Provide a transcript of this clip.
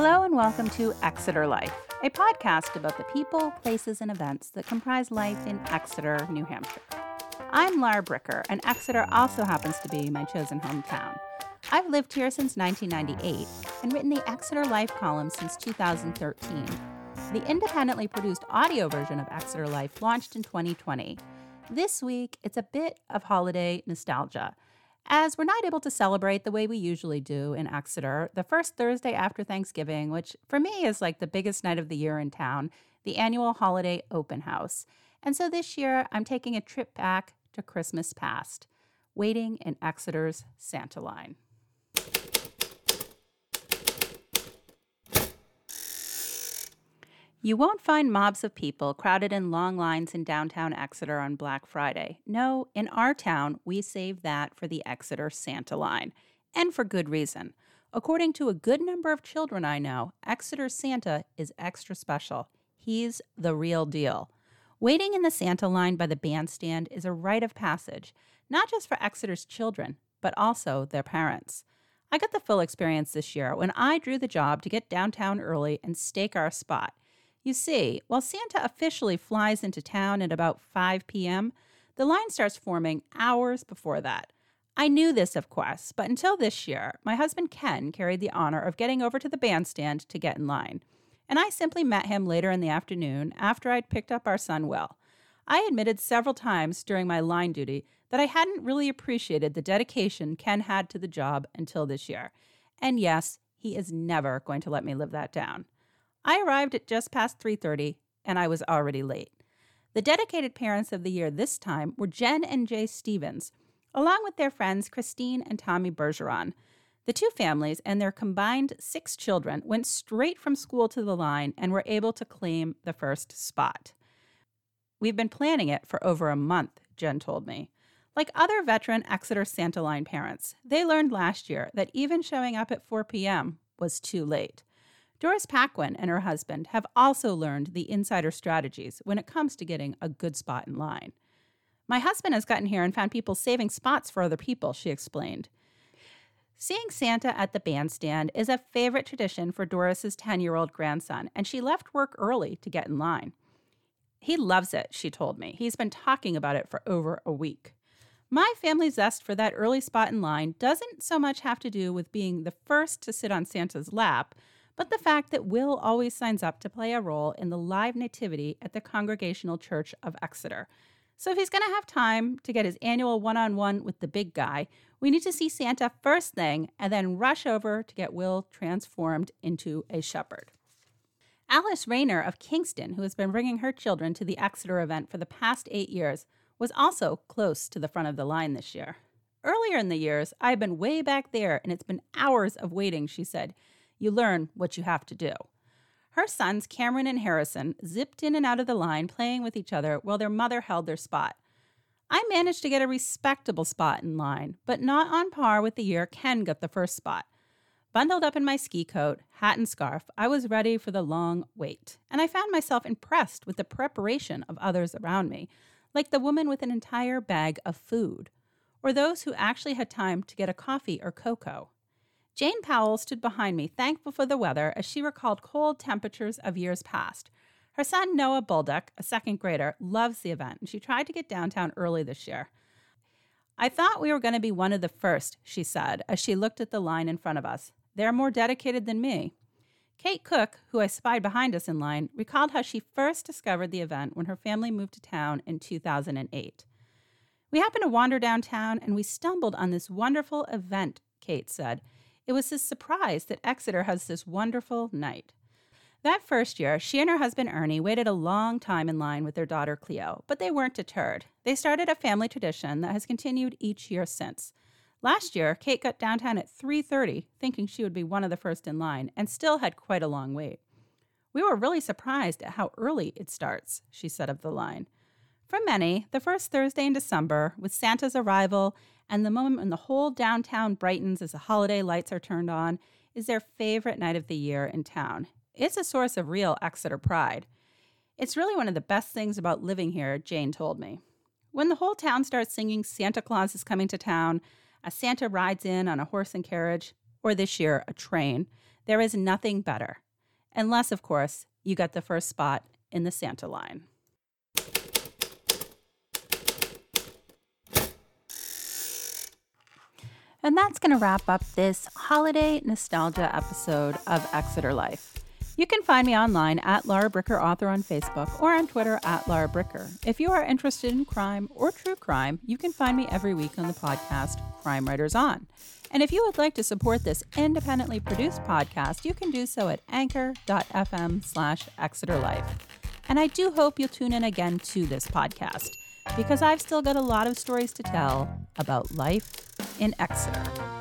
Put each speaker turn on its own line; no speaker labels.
Hello and welcome to Exeter Life, a podcast about the people, places, and events that comprise life in Exeter, New Hampshire. I'm Lara Bricker, and Exeter also happens to be my chosen hometown. I've lived here since 1998 and written the Exeter Life column since 2013. The independently produced audio version of Exeter Life launched in 2020. This week, it's a bit of holiday nostalgia as we're not able to celebrate the way we usually do in Exeter the first Thursday after Thanksgiving, which for me is like the biggest night of the year in town, the annual holiday open house. And so this year, I'm taking a trip back to Christmas past, waiting in Exeter's Santa line. You won't find mobs of people crowded in long lines in downtown Exeter on Black Friday. No, in our town, we save that for the Exeter Santa line. And for good reason. According to a good number of children I know, Exeter Santa is extra special. He's the real deal. Waiting in the Santa line by the bandstand is a rite of passage, not just for Exeter's children, but also their parents. I got the full experience this year when I drew the job to get downtown early and stake our spot. You see, while Santa officially flies into town at about 5 p.m., the line starts forming hours before that. I knew this, of course, but until this year, my husband Ken carried the honor of getting over to the bandstand to get in line. And I simply met him later in the afternoon after I'd picked up our son Will. I admitted several times during my line duty that I hadn't really appreciated the dedication Ken had to the job until this year. And yes, he is never going to let me live that down. I arrived at just past 3:30 and I was already late. The dedicated parents of the year this time were Jen and Jay Stevens, along with their friends Christine and Tommy Bergeron. The two families and their combined six children went straight from school to the line and were able to claim the first spot. We've been planning it for over a month, Jen told me. Like other veteran Exeter Santa Line parents, they learned last year that even showing up at 4 p.m. was too late. Doris Paquin and her husband have also learned the insider strategies when it comes to getting a good spot in line. My husband has gotten here and found people saving spots for other people, she explained. Seeing Santa at the bandstand is a favorite tradition for Doris's 10 year old grandson, and she left work early to get in line. He loves it, she told me. He's been talking about it for over a week. My family's zest for that early spot in line doesn't so much have to do with being the first to sit on Santa's lap, but the fact that Will always signs up to play a role in the live nativity at the Congregational Church of Exeter. So if he's going to have time to get his annual one on one with the big guy, we need to see Santa first thing and then rush over to get Will transformed into a shepherd. Alice Rayner of Kingston, who has been bringing her children to the Exeter event for the past eight years, was also close to the front of the line this year. Earlier in the years, I've been way back there and it's been hours of waiting, she said you learn what you have to do. Her sons, Cameron and Harrison, zipped in and out of the line playing with each other while their mother held their spot. I managed to get a respectable spot in line, but not on par with the year Ken got the first spot. Bundled up in my ski coat, hat, and scarf, I was ready for the long wait, and I found myself impressed with the preparation of others around me, like the woman with an entire bag of food, or those who actually had time to get a coffee or cocoa. Jane Powell stood behind me, thankful for the weather, as she recalled cold temperatures of years past. Her son, Noah Bulduck, a second grader, loves the event, and she tried to get downtown early this year. I thought we were going to be one of the first, she said, as she looked at the line in front of us. They're more dedicated than me. Kate Cook, who I spied behind us in line, recalled how she first discovered the event when her family moved to town in 2008. We happened to wander downtown and we stumbled on this wonderful event, Kate said. It was a surprise that Exeter has this wonderful night. That first year, she and her husband Ernie waited a long time in line with their daughter Cleo, but they weren't deterred. They started a family tradition that has continued each year since. Last year, Kate got downtown at 3:30, thinking she would be one of the first in line, and still had quite a long wait. We were really surprised at how early it starts, she said of the line. For many, the first Thursday in December, with Santa's arrival and the moment when the whole downtown brightens as the holiday lights are turned on is their favorite night of the year in town. It's a source of real Exeter pride. It's really one of the best things about living here, Jane told me. When the whole town starts singing Santa Claus is coming to town, a Santa rides in on a horse and carriage, or this year, a train, There is nothing better. Unless, of course, you get the first spot in the Santa line. And that's going to wrap up this holiday nostalgia episode of Exeter Life. You can find me online at Lara Bricker Author on Facebook or on Twitter at Lara Bricker. If you are interested in crime or true crime, you can find me every week on the podcast Crime Writers On. And if you would like to support this independently produced podcast, you can do so at anchor.fm slash Exeter Life. And I do hope you'll tune in again to this podcast because I've still got a lot of stories to tell about life in Exeter.